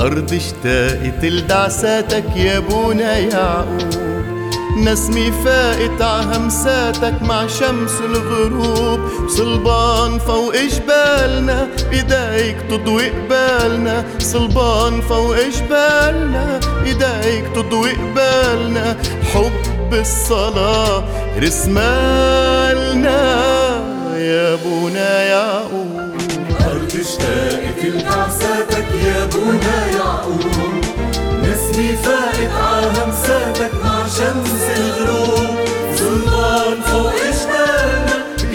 أرض اشتاقت لدعساتك يا بونا يعقوب. نسمي فائت عهمساتك مع شمس الغروب. صلبان فوق جبالنا إيديك تضوي قبالنا صلبان فوق جبالنا إيديك تضوي قبالنا حب الصلاة رسمالنا.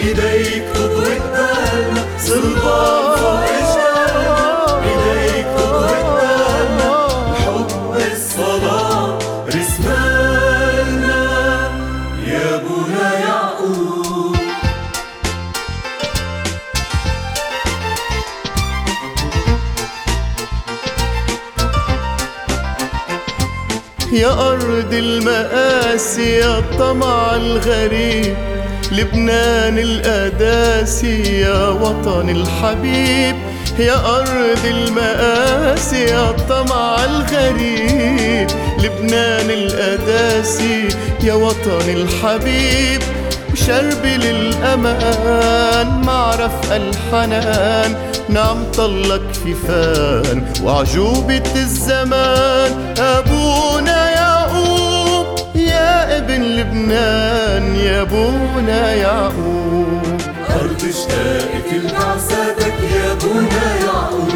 جبالنا بإيديك تضوي قبالنا صلبان حب الصلاة يا يعقوب. يا أرض المآسي يا الطمع الغريب. لبنان القداسي يا وطن الحبيب يا أرض المآسي يا الطمع الغريب. لبنان القداسي يا وطن الحبيب شربي للأمان معرف الحنان. نعم طلك في فان وعجوبة الزمان. أبونا يعقوب يا ابن لبنان. يا أبونا يعقوب أرض اشتاقت لبعثاتك يا بونا يعقوب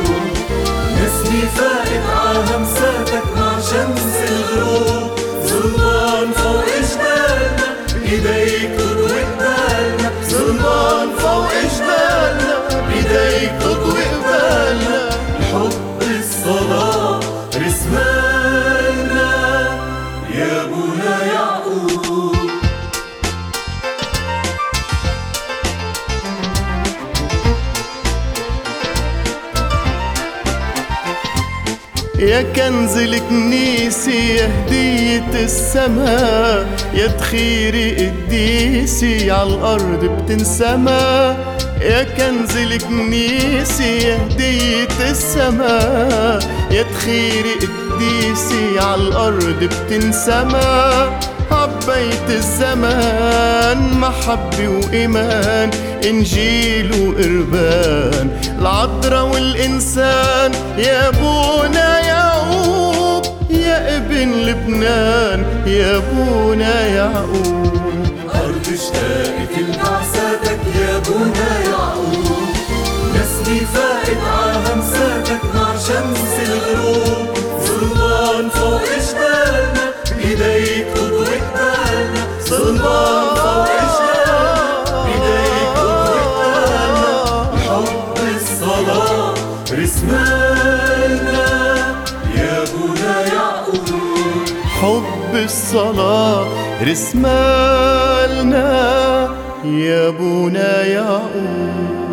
نسمي فائت عهمساتك مع شمس الغروب. ظلمان فوق جبالنا بإيديك يا كنز الكنيسة يا هدية السماء يا تخيري قديسي عالأرض بتنسمى. يا كنز الكنيسة يا هدية السماء يا تخيري قديسي عالأرض بتنسمى. عبيت الزمان محبة وإيمان إنجيل وقربان. العذراء والإنسان يا أبونا ابن لبنان يا أبونا يعقوب أرض اشتاقت لبعثاتك يا بونا يعقوب نسمي فائت عهمساتك مع شمس الغروب. ظلمان فوق جبالنا بإيديك قبالنا حب الصلاة رسمالنا يا بونا حب الصلاة رسمالنا يا أبونا يعقوب